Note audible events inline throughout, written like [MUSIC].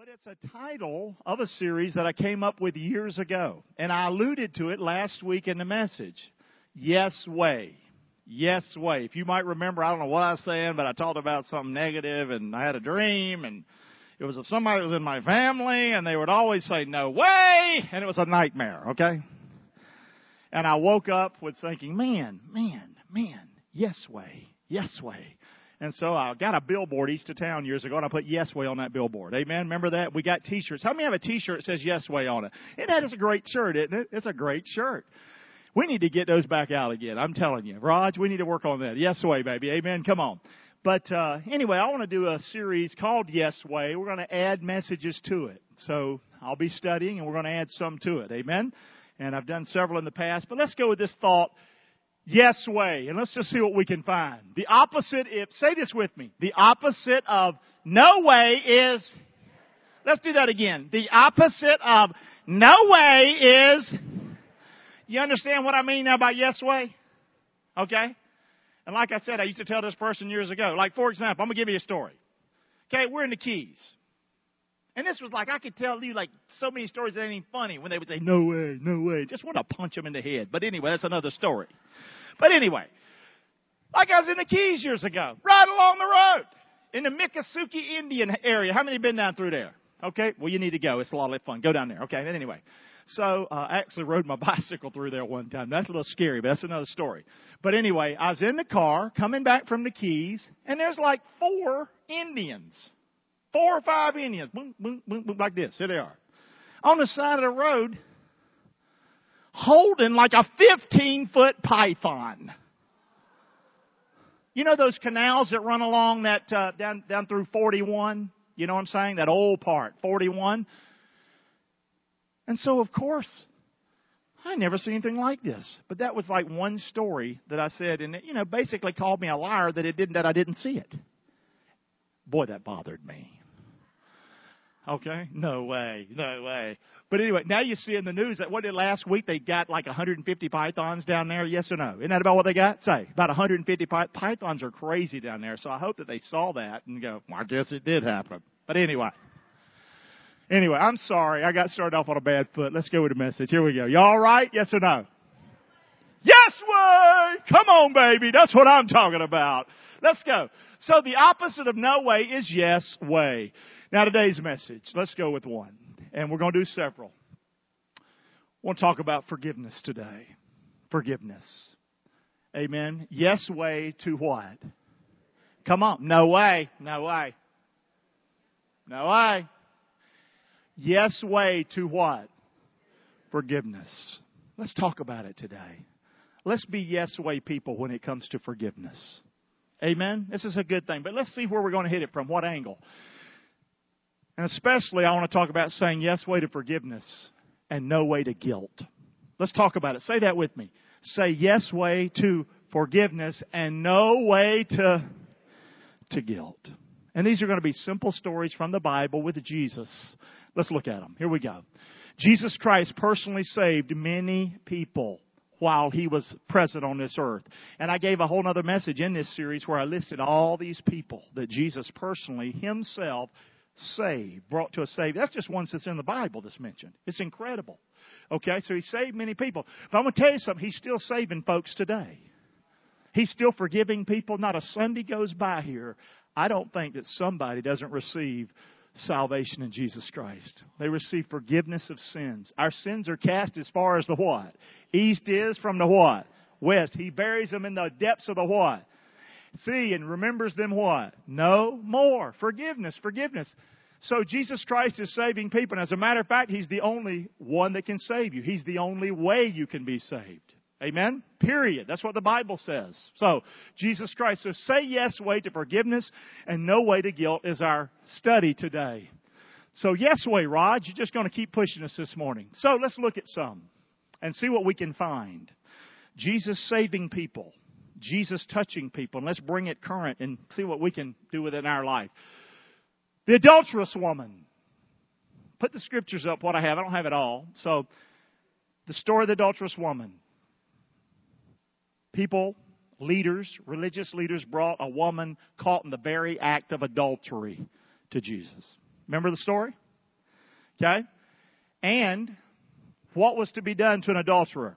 But it's a title of a series that I came up with years ago. And I alluded to it last week in the message. Yes Way. Yes Way. If you might remember, I don't know what I was saying, but I talked about something negative and I had a dream and it was of somebody that was in my family and they would always say no way and it was a nightmare, okay? And I woke up with thinking, man, man, man, yes way, yes way. And so I got a billboard east of town years ago, and I put Yes Way on that billboard. Amen. Remember that? We got T-shirts. How many have a T-shirt that says Yes Way on it? And that is a great shirt, isn't it? It's a great shirt. We need to get those back out again. I'm telling you, Raj, we need to work on that. Yes Way, baby. Amen. Come on. But uh, anyway, I want to do a series called Yes Way. We're going to add messages to it. So I'll be studying, and we're going to add some to it. Amen. And I've done several in the past, but let's go with this thought yes way. And let's just see what we can find. The opposite, if, say this with me. The opposite of no way is, let's do that again. The opposite of no way is, you understand what I mean now by yes way? Okay? And like I said, I used to tell this person years ago. Like, for example, I'm to give you a story. Okay, we're in the Keys. And this was like, I could tell you like so many stories that ain't even funny when they would say, no way, no way. Just want to punch them in the head. But anyway, that's another story. But anyway, like I was in the Keys years ago, right along the road in the Miccosukee Indian area. How many been down through there? Okay, well you need to go. It's a lot of fun. Go down there. Okay, anyway. So uh, I actually rode my [LAUGHS] bicycle through there one time. That's a little scary, but that's another story. But anyway, I was in the car coming back from the Keys, and there's like four Indians, four or five Indians, boom, boom, boom, boom, like this. Here they are on the side of the road holding like a 15 foot python. You know those canals that run along that uh, down down through 41. You know what I'm saying? That old part, 41. And so, of course, I never seen anything like this. But that was like one story that I said, and it, you know, basically called me a liar that it didn't that I didn't see it. Boy, that bothered me. Okay? No way. No way. But anyway, now you see in the news that what did last week they got like 150 pythons down there? Yes or no? Isn't that about what they got? Say about 150 py- pythons are crazy down there. So I hope that they saw that and go, well, I guess it did happen. But anyway. Anyway, I'm sorry. I got started off on a bad foot. Let's go with the message. Here we go. Y'all right? Yes or no? Yes way! Come on, baby. That's what I'm talking about. Let's go. So the opposite of no way is yes way. Now today's message, let's go with one. And we're going to do several. I want to talk about forgiveness today. Forgiveness. Amen. Yes way to what? Come on. No way. No way. No way. Yes way to what? Forgiveness. Let's talk about it today. Let's be yes way people when it comes to forgiveness. Amen. This is a good thing. But let's see where we're going to hit it from. What angle? And especially, I want to talk about saying yes way to forgiveness and no way to guilt. Let's talk about it. Say that with me. Say yes way to forgiveness and no way to, to guilt. And these are going to be simple stories from the Bible with Jesus. Let's look at them. Here we go. Jesus Christ personally saved many people while he was present on this earth. And I gave a whole other message in this series where I listed all these people that Jesus personally himself saved, brought to a save. That's just one that's in the Bible that's mentioned. It's incredible. Okay, so he saved many people. But I'm going to tell you something. He's still saving folks today. He's still forgiving people. Not a Sunday goes by here. I don't think that somebody doesn't receive salvation in Jesus Christ. They receive forgiveness of sins. Our sins are cast as far as the what? East is from the what? West. He buries them in the depths of the what? See and remembers them what? No more. Forgiveness, forgiveness. So Jesus Christ is saving people. And as a matter of fact, He's the only one that can save you. He's the only way you can be saved. Amen? Period. That's what the Bible says. So, Jesus Christ. So say yes way to forgiveness and no way to guilt is our study today. So yes way, Rod. You're just going to keep pushing us this morning. So let's look at some and see what we can find. Jesus saving people. Jesus touching people. And let's bring it current and see what we can do with it in our life. The adulterous woman. Put the scriptures up, what I have. I don't have it all. So, the story of the adulterous woman. People, leaders, religious leaders brought a woman caught in the very act of adultery to Jesus. Remember the story? Okay? And what was to be done to an adulterer?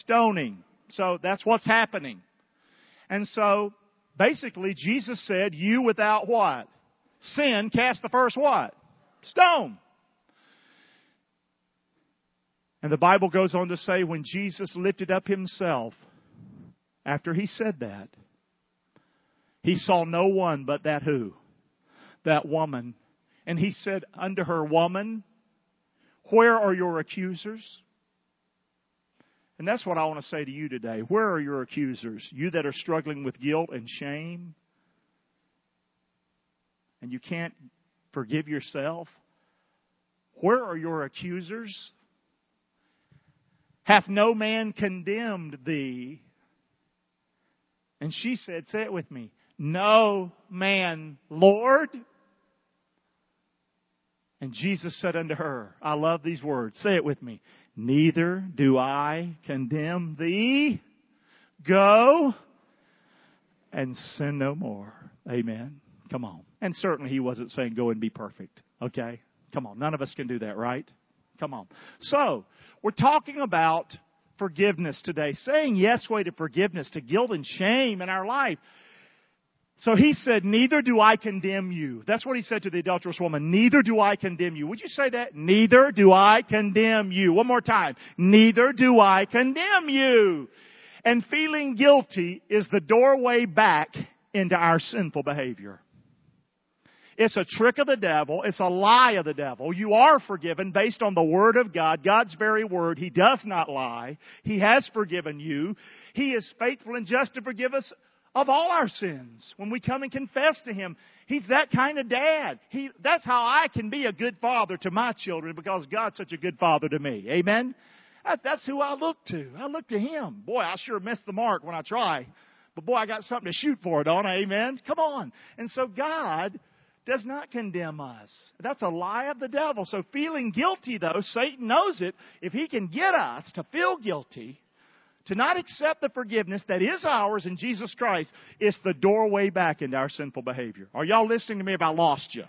Stoning. So that's what's happening. And so basically Jesus said, you without what? Sin cast the first what? Stone. And the Bible goes on to say when Jesus lifted up himself, after he said that, he saw no one but that who? That woman. And he said unto her, Woman, where are your accusers? And that's what I want to say to you today. Where are your accusers? You that are struggling with guilt and shame, and you can't forgive yourself. Where are your accusers? Hath no man condemned thee? And she said, Say it with me. No man, Lord. And Jesus said unto her, I love these words. Say it with me. Neither do I condemn thee. Go and sin no more. Amen. Come on. And certainly he wasn't saying go and be perfect. Okay? Come on. None of us can do that, right? Come on. So, we're talking about forgiveness today. Saying yes way to forgiveness, to guilt and shame in our life. So he said, neither do I condemn you. That's what he said to the adulterous woman. Neither do I condemn you. Would you say that? Neither do I condemn you. One more time. Neither do I condemn you. And feeling guilty is the doorway back into our sinful behavior. It's a trick of the devil. It's a lie of the devil. You are forgiven based on the Word of God, God's very Word. He does not lie. He has forgiven you. He is faithful and just to forgive us of all our sins when we come and confess to Him. He's that kind of dad. He, that's how I can be a good father to my children because God's such a good father to me. Amen? That, that's who I look to. I look to Him. Boy, I sure miss the mark when I try. But boy, I got something to shoot for, don't I? Amen? Come on. And so God does not condemn us. That's a lie of the devil. So feeling guilty though, Satan knows it. If he can get us to feel guilty, to not accept the forgiveness that is ours in Jesus Christ, it's the doorway back into our sinful behavior. Are y'all listening to me if I lost you?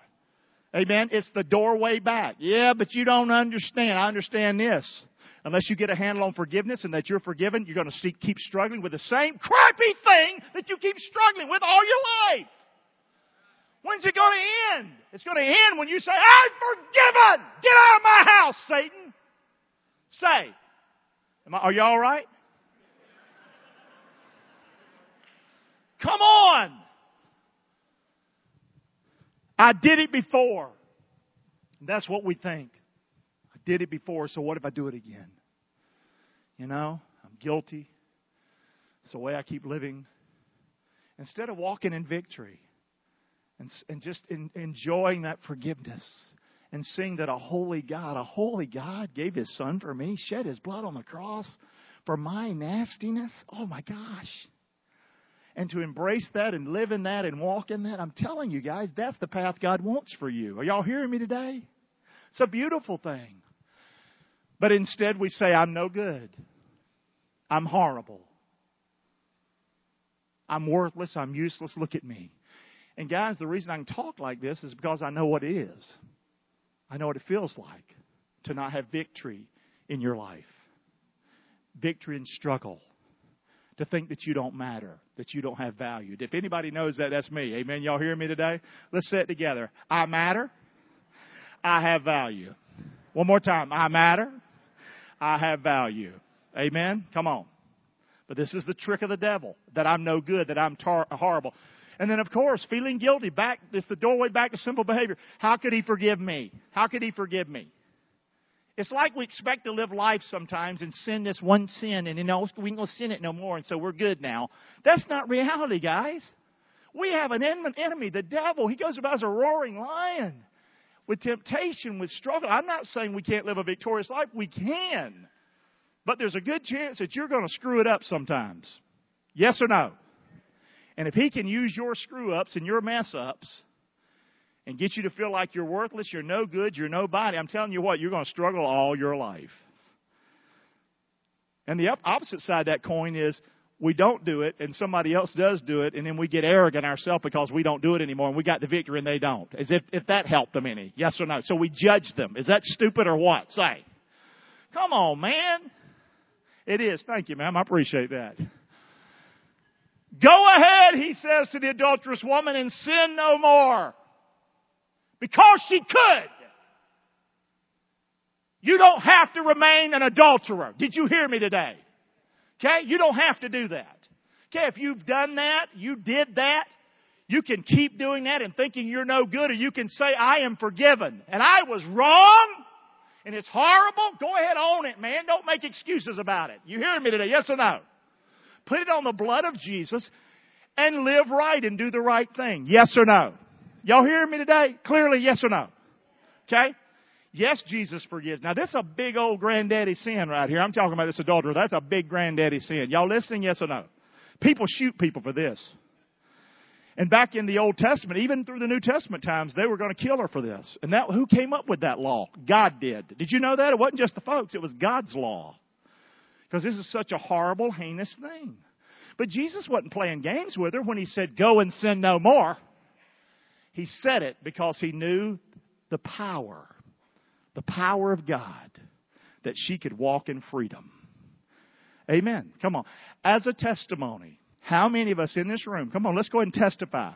Amen? It's the doorway back. Yeah, but you don't understand. I understand this. Unless you get a handle on forgiveness and that you're forgiven, you're going to keep struggling with the same crappy thing that you keep struggling with all your life. When's it going to end? It's going to end when you say, I'm forgiven! Get out of my house, Satan! Say. I, are you all Come on! I did it before. That's what we think. I did it before, so what if I do it again? You know, I'm guilty. It's the way I keep living. Instead of walking in victory and, and just in, enjoying that forgiveness and seeing that a holy God, a holy God gave his son for me, shed his blood on the cross for my nastiness. Oh my gosh and to embrace that and live in that and walk in that, I'm telling you guys, that's the path God wants for you. Are y'all hearing me today? It's a beautiful thing. But instead we say, I'm no good. I'm horrible. I'm worthless. I'm useless. Look at me. And guys, the reason I can talk like this is because I know what it is. I know what it feels like to not have victory in your life. Victory and struggle to think that you don't matter, that you don't have value. If anybody knows that, that's me. Amen. Y'all hear me today? Let's say it together. I matter. I have value. One more time. I matter. I have value. Amen. Come on. But this is the trick of the devil that I'm no good, that I'm tar- horrible. And then, of course, feeling guilty. Back, it's the doorway back to simple behavior. How could he forgive me? How could he forgive me? It's like we expect to live life sometimes and sin this one sin and you know we ain't gonna sin it no more and so we're good now. That's not reality, guys. We have an enemy, the devil. He goes about as a roaring lion with temptation, with struggle. I'm not saying we can't live a victorious life. We can. But there's a good chance that you're going to screw it up sometimes. Yes or no? And if he can use your screw ups and your mess ups and get you to feel like you're worthless, you're no good, you're nobody, I'm telling you what, you're going to struggle all your life. And the opposite side of that coin is we don't do it and somebody else does do it and then we get arrogant ourselves because we don't do it anymore and we got the victory and they don't. As if, if that helped them any. Yes or no? So we judge them. Is that stupid or what? Say. Come on, man. It is. Thank you, ma'am. I appreciate that. Go ahead, he says to the adulterous woman, and sin no more. Because she could. You don't have to remain an adulterer. Did you hear me today? Okay? You don't have to do that. Okay, if you've done that, you did that, you can keep doing that and thinking you're no good, or you can say, I am forgiven. And I was wrong, and it's horrible. Go ahead, own it, man. Don't make excuses about it. You hearing me today? Yes or no? Put it on the blood of Jesus and live right and do the right thing. Yes or no? Y'all hearing me today? Clearly, yes or no? Okay? Yes, Jesus forgives. Now, this is a big old granddaddy sin right here. I'm talking about this adultery. That's a big granddaddy sin. Y'all listening? Yes or no? People shoot people for this. And back in the Old Testament, even through the New Testament times, they were going to kill her for this. And that, who came up with that law? God did. Did you know that? It wasn't just the folks, it was God's law. Because this is such a horrible, heinous thing. But Jesus wasn't playing games with her when he said, Go and sin no more. He said it because he knew the power the power of God that she could walk in freedom. Amen. Come on. As a testimony, how many of us in this room, come on, let's go ahead and testify.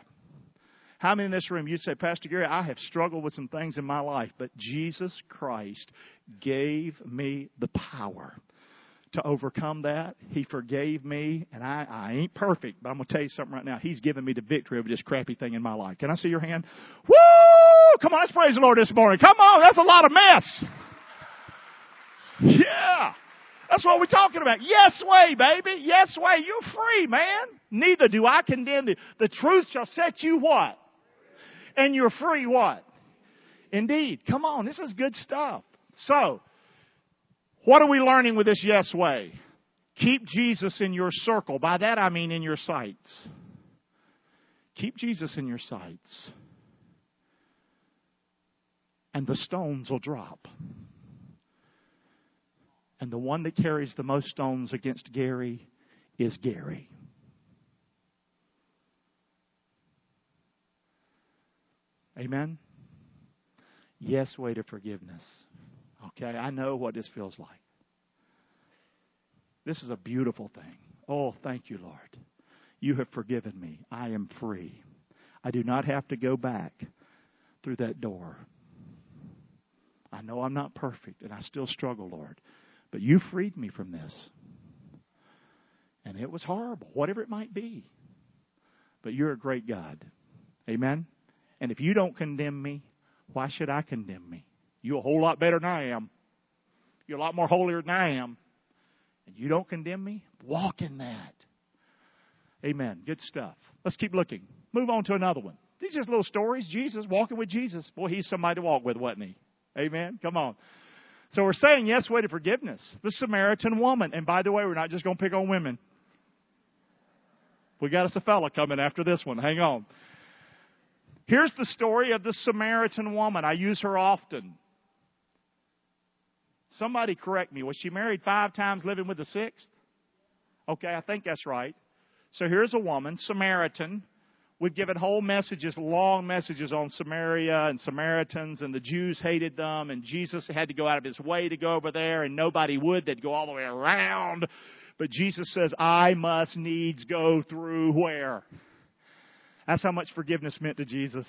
How many in this room, you'd say, Pastor Gary, I have struggled with some things in my life, but Jesus Christ gave me the power to overcome that. He forgave me, and I, I ain't perfect, but I'm going to tell you something right now. He's given me the victory over this crappy thing in my life. Can I see your hand? Woo! Come on, let's praise the Lord this morning. Come on, that's a lot of mess. Yeah. That's what we're talking about. Yes way, baby. Yes way. You're free, man. Neither do I condemn thee. The truth shall set you what? And you're free what? Indeed. Come on, this is good stuff. So, what are we learning with this yes way? Keep Jesus in your circle. By that I mean in your sights. Keep Jesus in your sights. And the stones will drop. And the one that carries the most stones against Gary is Gary. Amen? Yes, way to forgiveness. Okay, I know what this feels like. This is a beautiful thing. Oh, thank you, Lord. You have forgiven me. I am free. I do not have to go back through that door. I know I'm not perfect and I still struggle, Lord. But you freed me from this. And it was horrible, whatever it might be. But you're a great God. Amen? And if you don't condemn me, why should I condemn me? You're a whole lot better than I am. You're a lot more holier than I am. And you don't condemn me? Walk in that. Amen. Good stuff. Let's keep looking. Move on to another one. These are just little stories. Jesus, walking with Jesus. Boy, he's somebody to walk with, wasn't he? Amen. Come on. So we're saying yes, way to forgiveness. The Samaritan woman. And by the way, we're not just going to pick on women. We got us a fella coming after this one. Hang on. Here's the story of the Samaritan woman. I use her often. Somebody correct me. Was she married five times, living with the sixth? Okay, I think that's right. So here's a woman, Samaritan. We've given whole messages, long messages on Samaria and Samaritans, and the Jews hated them, and Jesus had to go out of his way to go over there, and nobody would. They'd go all the way around. But Jesus says, I must needs go through where? That's how much forgiveness meant to Jesus.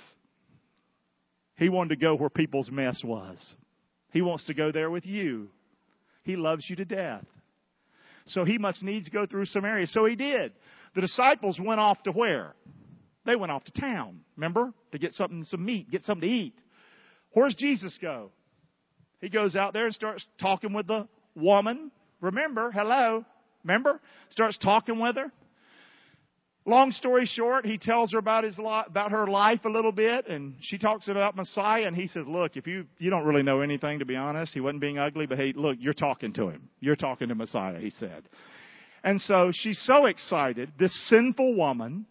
He wanted to go where people's mess was. He wants to go there with you. He loves you to death. So he must needs go through Samaria. So he did. The disciples went off to where? They went off to town, remember? To get something, some meat, get something to eat. Where's Jesus go? He goes out there and starts talking with the woman. Remember, hello, remember? Starts talking with her. Long story short, he tells her about his li- about her life a little bit, and she talks about Messiah, and he says, "Look, if you you don't really know anything, to be honest, he wasn't being ugly, but hey, look, you're talking to him. You're talking to Messiah," he said. And so she's so excited. This sinful woman,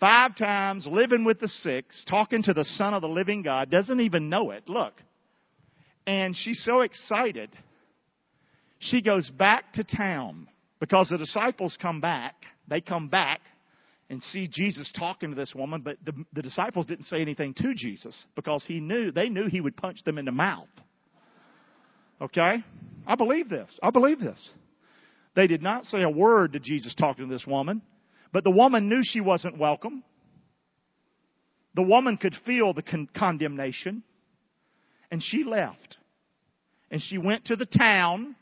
five times living with the six, talking to the Son of the Living God, doesn't even know it. Look, and she's so excited. She goes back to town Because the disciples come back, they come back and see Jesus talking to this woman, but the, the disciples didn't say anything to Jesus because he knew, they knew he would punch them in the mouth. Okay? I believe this. I believe this. They did not say a word to Jesus talking to this woman, but the woman knew she wasn't welcome. The woman could feel the con- condemnation, and she left. And she went to the town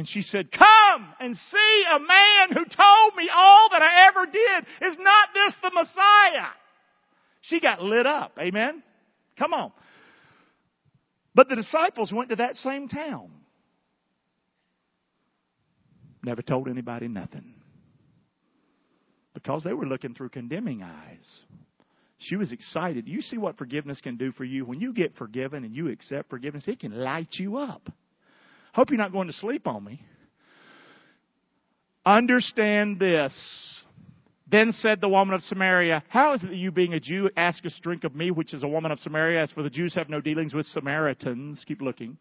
and she said, Come and see a man who told me all that I ever did. Is not this the Messiah? She got lit up. Amen? Come on. But the disciples went to that same town. Never told anybody nothing. Because they were looking through condemning eyes. She was excited. You see what forgiveness can do for you? When you get forgiven and you accept forgiveness, it can light you up. Hope you're not going to sleep on me. Understand this. Then said the woman of Samaria, How is it that you, being a Jew, ask a drink of me, which is a woman of Samaria? As for the Jews, have no dealings with Samaritans. Keep looking.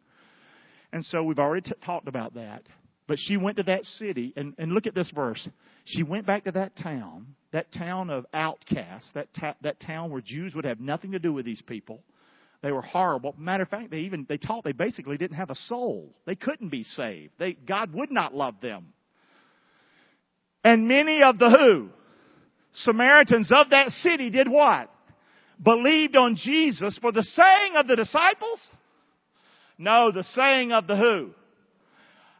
And so we've already t- talked about that. But she went to that city, and, and look at this verse. She went back to that town, that town of outcasts, that, ta- that town where Jews would have nothing to do with these people. They were horrible. Matter of fact, they even they taught they basically didn't have a soul. They couldn't be saved. They, God would not love them. And many of the who? Samaritans of that city did what? Believed on Jesus for the saying of the disciples? No, the saying of the who?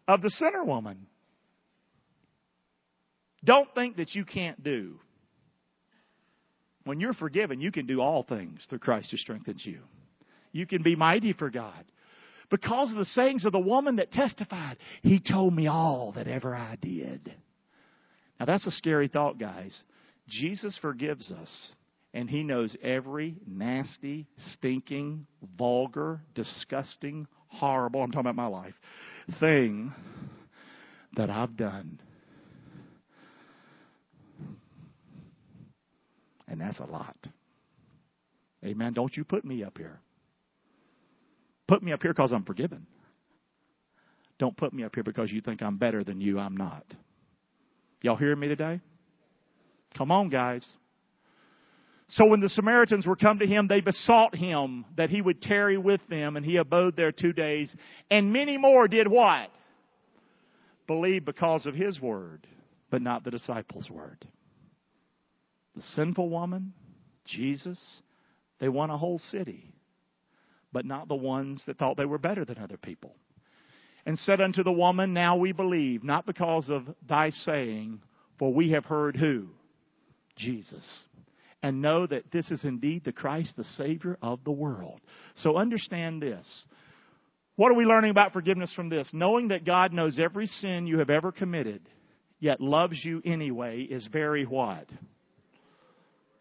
Of the sinner woman. Don't think that you can't do. When you're forgiven, you can do all things through Christ who strengthens you. You can be mighty for God. Because of the sayings of the woman that testified, He told me all that ever I did. Now that's a scary thought, guys. Jesus forgives us, and He knows every nasty, stinking, vulgar, disgusting, horrible, I'm talking about my life, thing that I've done. And that's a lot. Amen. Don't you put me up here. Put me up here because I'm forgiven. Don't put me up here because you think I'm better than you. I'm not. Y'all hearing me today? Come on, guys. So when the Samaritans were come to him, they besought him that he would tarry with them, and he abode there two days. And many more did what? Believe because of his word, but not the disciples' word. The sinful woman, Jesus, they won a whole city but not the ones that thought they were better than other people. And said unto the woman, Now we believe, not because of thy saying, for we have heard who? Jesus. And know that this is indeed the Christ, the Savior of the world. So understand this. What are we learning about forgiveness from this? Knowing that God knows every sin you have ever committed, yet loves you anyway, is very what?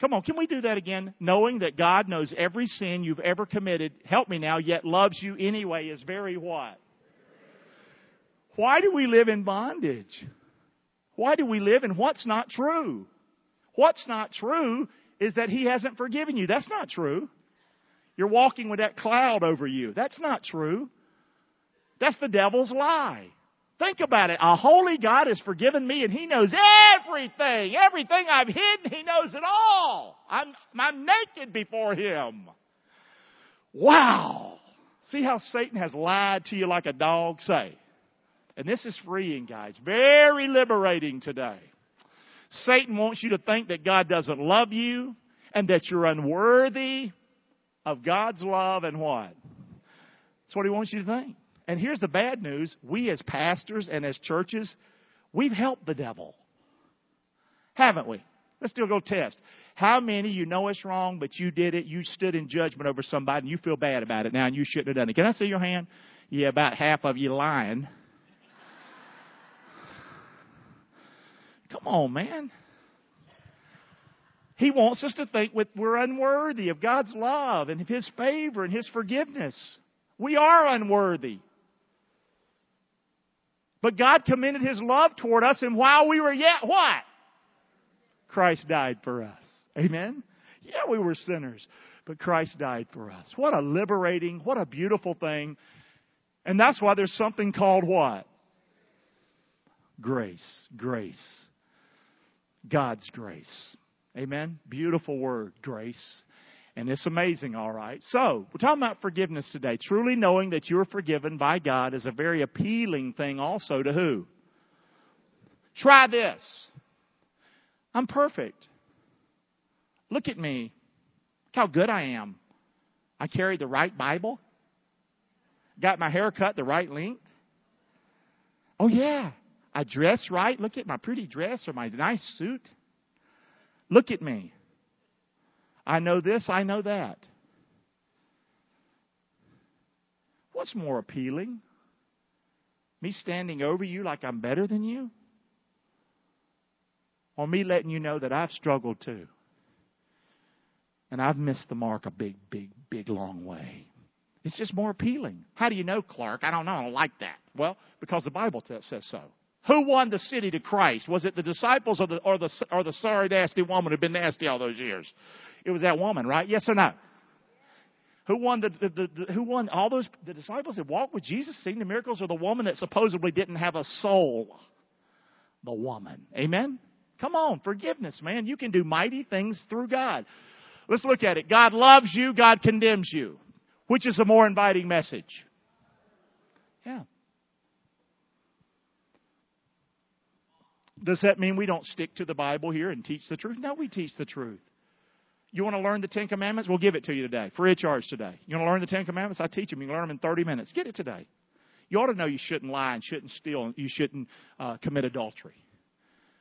Come on, can we do that again? Knowing that God knows every sin you've ever committed, help me now, yet loves you anyway is very what? Why do we live in bondage? Why do we live in what's not true? What's not true is that He hasn't forgiven you. That's not true. You're walking with that cloud over you. That's not true. That's the devil's lie. Think about it. A holy God has forgiven me and He knows everything. Everything I've hidden, He knows it all. I'm, I'm naked before Him. Wow. See how Satan has lied to you like a dog? Say. And this is freeing, guys. Very liberating today. Satan wants you to think that God doesn't love you and that you're unworthy of God's love and what? That's what he wants you to think. And here's the bad news we, as pastors and as churches, we've helped the devil. Haven't we? Let's still go test. How many you know it's wrong, but you did it? You stood in judgment over somebody and you feel bad about it now and you shouldn't have done it. Can I see your hand? Yeah, about half of you lying. Come on, man. He wants us to think we're unworthy of God's love and of His favor and His forgiveness. We are unworthy. But God commended His love toward us, and while we were yet what? Christ died for us. Amen? Yeah, we were sinners, but Christ died for us. What a liberating, what a beautiful thing. And that's why there's something called what? Grace, grace. God's grace. Amen. Beautiful word, grace. And it's amazing, all right. So, we're talking about forgiveness today. Truly knowing that you are forgiven by God is a very appealing thing also to who? Try this. I'm perfect. Look at me. Look how good I am. I carry the right Bible. Got my hair cut the right length. Oh, yeah. I dress right. Look at my pretty dress or my nice suit. Look at me. I know this, I know that. What's more appealing? Me standing over you like I'm better than you? Or me letting you know that I've struggled too? And I've missed the mark a big, big, big long way. It's just more appealing. How do you know, Clark? I don't know. I don't like that. Well, because the Bible says so. Who won the city to Christ? Was it the disciples or the, or the, or the sorry, nasty woman who'd been nasty all those years? It was that woman, right? Yes or no? Who won the, the, the, who won all those the disciples that walked with Jesus, seen the miracles, or the woman that supposedly didn't have a soul? The woman. Amen? Come on, forgiveness, man. You can do mighty things through God. Let's look at it. God loves you, God condemns you. Which is a more inviting message? Yeah. Does that mean we don't stick to the Bible here and teach the truth? No, we teach the truth. You want to learn the Ten Commandments? We'll give it to you today, free of charge today. You want to learn the Ten Commandments? I teach them. You can learn them in 30 minutes. Get it today. You ought to know you shouldn't lie and shouldn't steal and you shouldn't uh, commit adultery.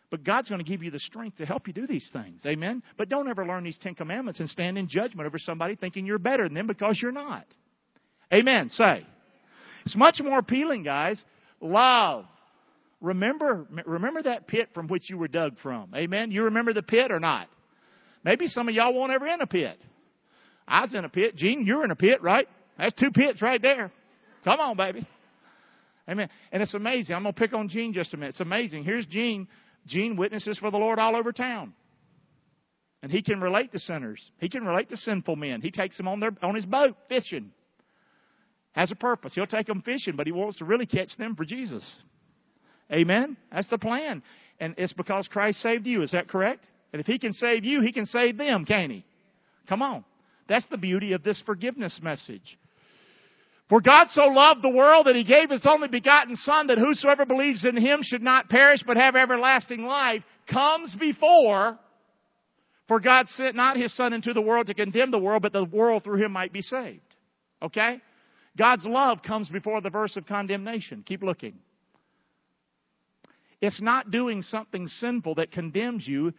But God's going to give you the strength to help you do these things. Amen? But don't ever learn these Ten Commandments and stand in judgment over somebody thinking you're better than them because you're not. Amen. Say. It's much more appealing, guys. Love. Remember, remember that pit from which you were dug from. Amen. You remember the pit or not? Maybe some of y'all won't ever in a pit. I was in a pit. Gene, you're in a pit, right? That's two pits right there. Come on, baby. Amen. And it's amazing. I'm going to pick on Gene just a minute. It's amazing. Here's Gene. Gene witnesses for the Lord all over town. And he can relate to sinners. He can relate to sinful men. He takes them on their on his boat fishing. Has a purpose. He'll take them fishing, but he wants to really catch them for Jesus. Amen. That's the plan. And it's because Christ saved you. Is that correct? And if he can save you, he can save them, can't he? Come on. That's the beauty of this forgiveness message. For God so loved the world that he gave his only begotten Son that whosoever believes in him should not perish but have everlasting life comes before for God sent not his Son into the world to condemn the world, but the world through him might be saved. Okay? God's love comes before the verse of condemnation. Keep looking. It's not doing something sinful that condemns you.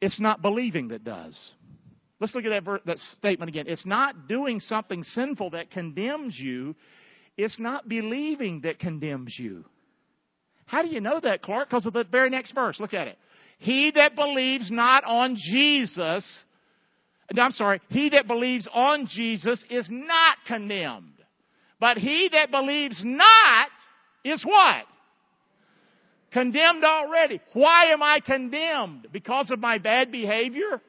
It's not believing that does. Let's look at that, ver- that statement again. It's not doing something sinful that condemns you. It's not believing that condemns you. How do you know that, Clark? Because of the very next verse. Look at it. He that believes not on Jesus, I'm sorry, he that believes on Jesus is not condemned. But he that believes not is what? Condemned already. Why am I condemned? Because of my bad behavior?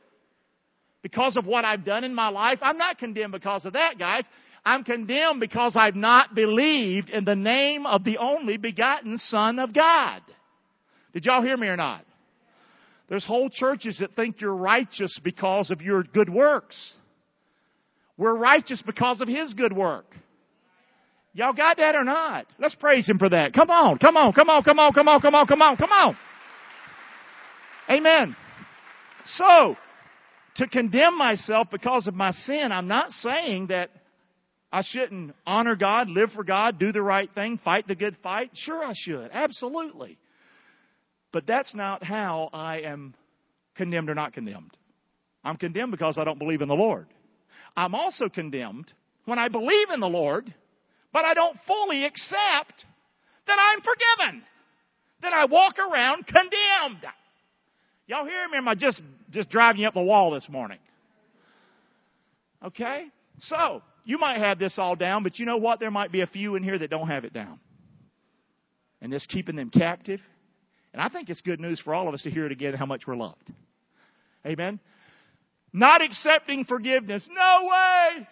Because of what I've done in my life? I'm not condemned because of that, guys. I'm condemned because I've not believed in the name of the only begotten Son of God. Did y'all hear me or not? There's whole churches that think you're righteous because of your good works. We're righteous because of His good work. Y'all got that or not? Let's praise Him for that. Come on, come on, come on, come on, come on, come on, come on, come on. Amen. So, to condemn myself because of my sin, I'm not saying that I shouldn't honor God, live for God, do the right thing, fight the good fight. Sure, I should. Absolutely. But that's not how I am condemned or not condemned. I'm condemned because I don't believe in the Lord. I'm also condemned when I believe in the Lord but I don't fully accept that I'm forgiven. That I walk around condemned. Y'all hear me? Am I just, just driving you up the wall this morning? Okay? So, you might have this all down, but you know what? There might be a few in here that don't have it down. And it's keeping them captive. And I think it's good news for all of us to hear it again how much we're loved. Amen? Not accepting forgiveness. No way!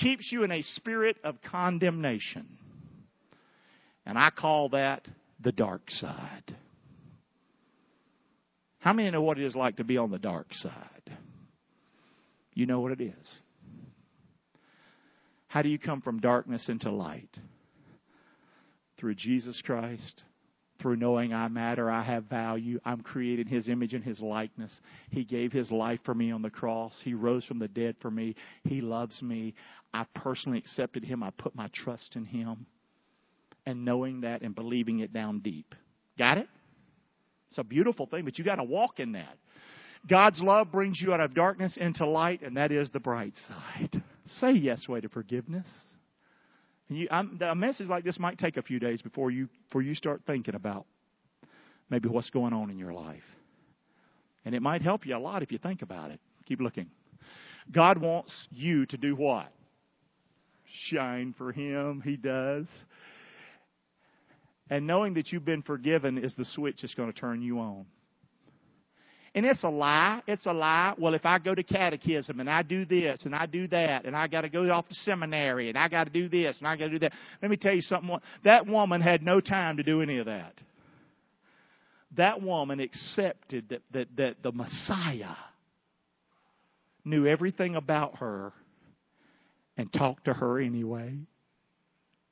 Keeps you in a spirit of condemnation. And I call that the dark side. How many know what it is like to be on the dark side? You know what it is. How do you come from darkness into light? Through Jesus Christ, through knowing I matter, I have value, I'm created in His image and His likeness. He gave His life for me on the cross. He rose from the dead for me. He loves me. I personally accepted Him. I put my trust in Him. And knowing that and believing it down deep. Got it? It's a beautiful thing, but you got to walk in that. God's love brings you out of darkness into light, and that is the bright side. Say yes way to forgiveness. You, a message like this might take a few days before you before you start thinking about maybe what's going on in your life, and it might help you a lot if you think about it. Keep looking. God wants you to do what? Shine for Him. He does. And knowing that you've been forgiven is the switch that's going to turn you on. And it's a lie. It's a lie. Well, if I go to catechism and I do this and I do that and I got to go off to seminary and I got to do this and I got to do that. Let me tell you something. That woman had no time to do any of that. That woman accepted that, that, that the Messiah knew everything about her and talked to her anyway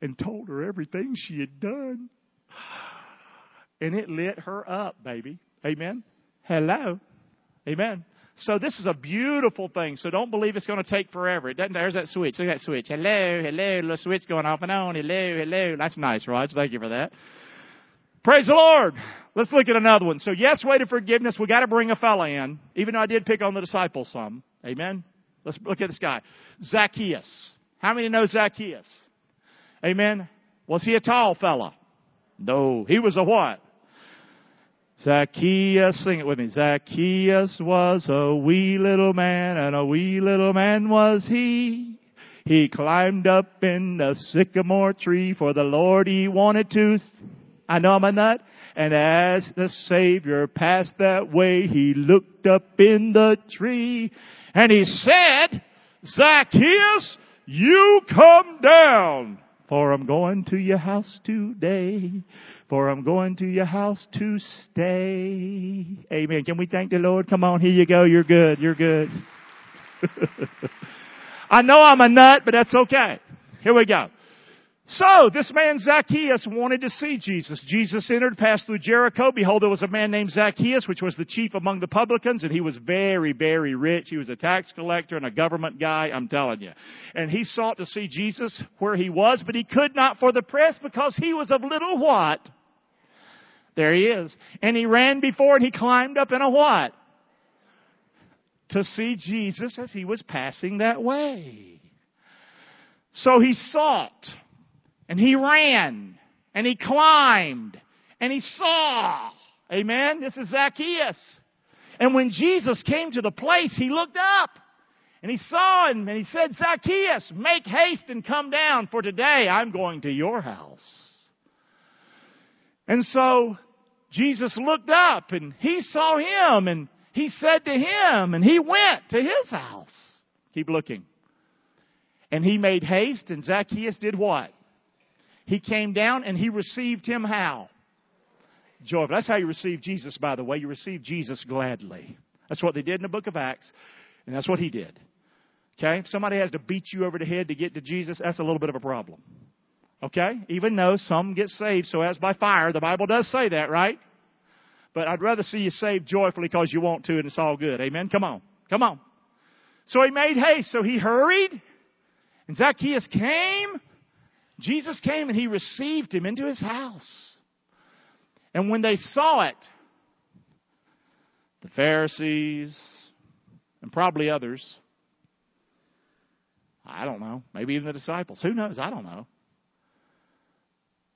and told her everything she had done. And it lit her up, baby. Amen. Hello. Amen. So this is a beautiful thing. So don't believe it's going to take forever. It doesn't. There's that switch. Look at that switch. Hello, hello. Little switch going off and on. Hello, hello. That's nice, Raj. Thank you for that. Praise the Lord. Let's look at another one. So yes, way to forgiveness. We got to bring a fella in, even though I did pick on the disciples some. Amen. Let's look at this guy, Zacchaeus. How many know Zacchaeus? Amen. Was he a tall fella? No, he was a what? Zacchaeus, sing it with me. Zacchaeus was a wee little man, and a wee little man was he. He climbed up in the sycamore tree for the Lord he wanted to. I know I'm a nut. And as the Savior passed that way, he looked up in the tree and he said, Zacchaeus, you come down. For I'm going to your house today. For I'm going to your house to stay. Amen. Can we thank the Lord? Come on, here you go. You're good. You're good. [LAUGHS] I know I'm a nut, but that's okay. Here we go. So, this man Zacchaeus wanted to see Jesus. Jesus entered, passed through Jericho. Behold, there was a man named Zacchaeus, which was the chief among the publicans, and he was very, very rich. He was a tax collector and a government guy, I'm telling you. And he sought to see Jesus where he was, but he could not for the press because he was of little what? There he is. And he ran before and he climbed up in a what? To see Jesus as he was passing that way. So he sought and he ran and he climbed and he saw. Amen. This is Zacchaeus. And when Jesus came to the place, he looked up and he saw him and he said, Zacchaeus, make haste and come down for today I'm going to your house. And so Jesus looked up and he saw him and he said to him and he went to his house. Keep looking. And he made haste and Zacchaeus did what? He came down and he received him how? Joyful. That's how you receive Jesus, by the way. You receive Jesus gladly. That's what they did in the book of Acts, and that's what he did. Okay? If somebody has to beat you over the head to get to Jesus, that's a little bit of a problem. Okay? Even though some get saved so as by fire, the Bible does say that, right? But I'd rather see you saved joyfully because you want to and it's all good. Amen? Come on. Come on. So he made haste. So he hurried. And Zacchaeus came Jesus came and he received him into his house. And when they saw it, the Pharisees and probably others, I don't know, maybe even the disciples, who knows? I don't know.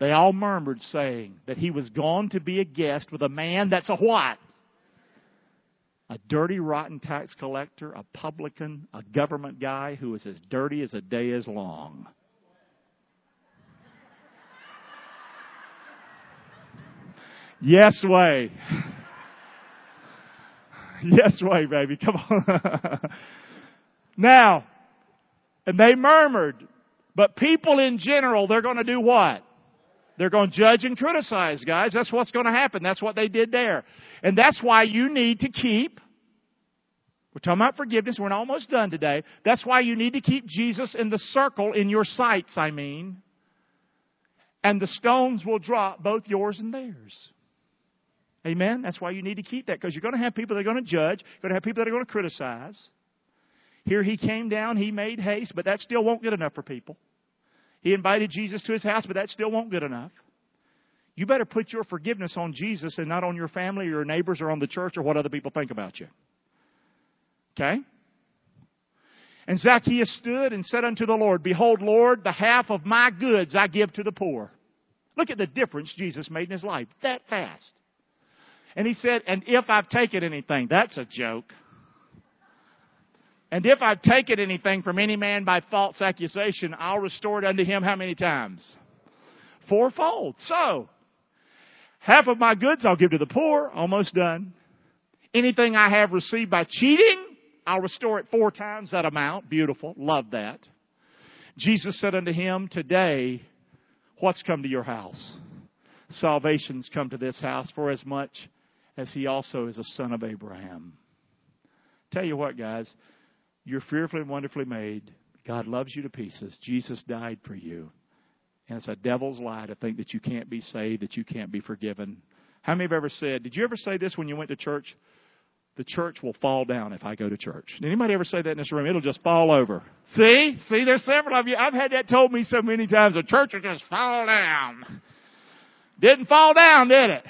They all murmured, saying that he was gone to be a guest with a man that's a what? A dirty, rotten tax collector, a publican, a government guy who is as dirty as a day is long. Yes way. Yes way, baby. Come on. [LAUGHS] now, and they murmured, but people in general, they're going to do what? They're going to judge and criticize, guys. That's what's going to happen. That's what they did there. And that's why you need to keep we're talking about forgiveness. We're almost done today. That's why you need to keep Jesus in the circle in your sights, I mean. And the stones will drop, both yours and theirs. Amen? That's why you need to keep that, because you're going to have people that are going to judge, you're going to have people that are going to criticize. Here he came down, he made haste, but that still won't get enough for people. He invited Jesus to his house, but that still won't get enough. You better put your forgiveness on Jesus and not on your family or your neighbors or on the church or what other people think about you. Okay? And Zacchaeus stood and said unto the Lord, Behold, Lord, the half of my goods I give to the poor. Look at the difference Jesus made in his life that fast. And he said, And if I've taken anything, that's a joke. And if I've taken anything from any man by false accusation, I'll restore it unto him how many times? Fourfold. So, half of my goods I'll give to the poor, almost done. Anything I have received by cheating, I'll restore it four times that amount. Beautiful. Love that. Jesus said unto him, Today, what's come to your house? Salvation's come to this house for as much as he also is a son of Abraham. Tell you what, guys, you're fearfully and wonderfully made. God loves you to pieces. Jesus died for you. And it's a devil's lie to think that you can't be saved, that you can't be forgiven. How many have ever said, did you ever say this when you went to church? the church will fall down if I go to church. Did anybody ever say that in this room? It'll just fall over. See? See, there's several of you. I've had that told me so many times. The church will just fall down. Didn't fall down, did it?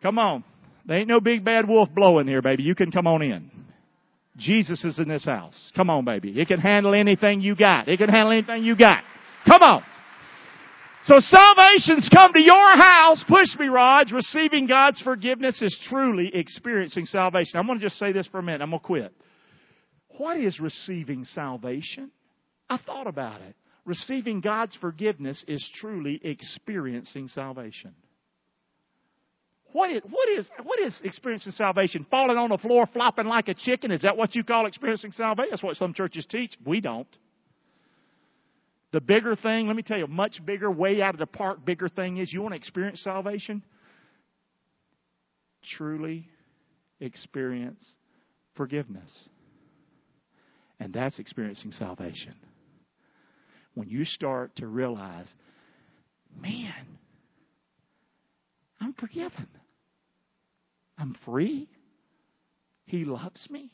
Come on. There ain't no big bad wolf blowing here, baby. You can come on in. Jesus is in this house. Come on, baby. It can handle anything you got. It can handle anything you got. Come on. So salvation's come to your house. Push me, Raj. Receiving God's forgiveness is truly experiencing salvation. I'm going to just say this for a minute. I'm going to quit. What is receiving salvation? I thought about it. Receiving God's forgiveness is truly experiencing salvation. What is, what is, what is experiencing salvation? Falling on the floor, flopping like a chicken? Is that what you call experiencing salvation? That's what some churches teach. We don't. The bigger thing, let me tell you, much bigger, way out of the park, bigger thing is you want to experience salvation? Truly experience forgiveness. And that's experiencing salvation. When you start to realize, man, I'm forgiven. I'm free. He loves me.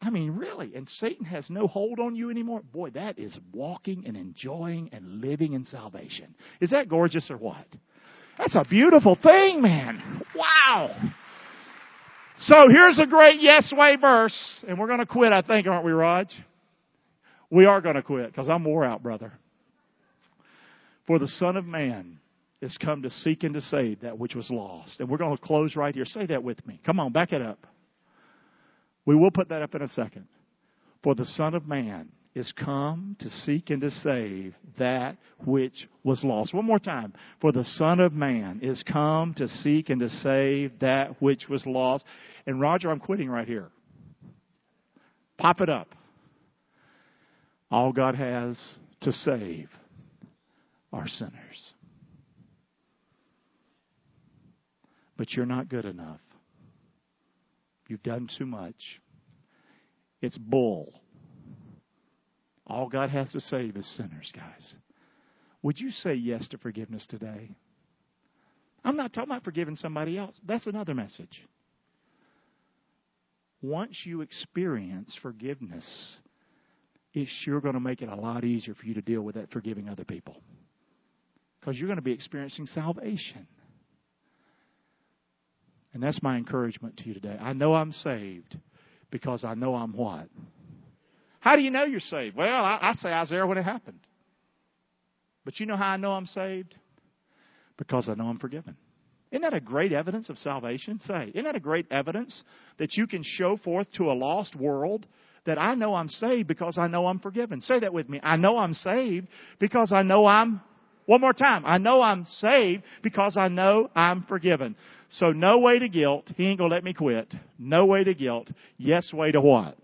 I mean, really. And Satan has no hold on you anymore. Boy, that is walking and enjoying and living in salvation. Is that gorgeous or what? That's a beautiful thing, man. Wow. So here's a great yes way verse, and we're going to quit, I think, aren't we, Raj? We are going to quit because I'm wore out, brother. For the Son of Man is come to seek and to save that which was lost. And we're going to close right here. Say that with me. Come on, back it up. We will put that up in a second. For the Son of Man is come to seek and to save that which was lost. One more time. For the Son of Man is come to seek and to save that which was lost. And Roger, I'm quitting right here. Pop it up. All God has to save are sinners. But you're not good enough. You've done too much. It's bull. All God has to save is sinners, guys. Would you say yes to forgiveness today? I'm not talking about forgiving somebody else. That's another message. Once you experience forgiveness, it's sure going to make it a lot easier for you to deal with that forgiving other people. Because you're going to be experiencing salvation. And that's my encouragement to you today. I know I'm saved because I know I'm what? How do you know you're saved? Well, I, I say I was there when it happened. But you know how I know I'm saved? Because I know I'm forgiven. Isn't that a great evidence of salvation? Say, isn't that a great evidence that you can show forth to a lost world that I know I'm saved because I know I'm forgiven? Say that with me. I know I'm saved because I know I'm one more time. I know I'm saved because I know I'm forgiven. So no way to guilt. He ain't gonna let me quit. No way to guilt. Yes way to what?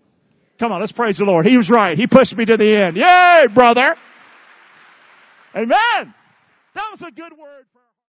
Come on, let's praise the Lord. He was right. He pushed me to the end. Yay, brother! Amen! That was a good word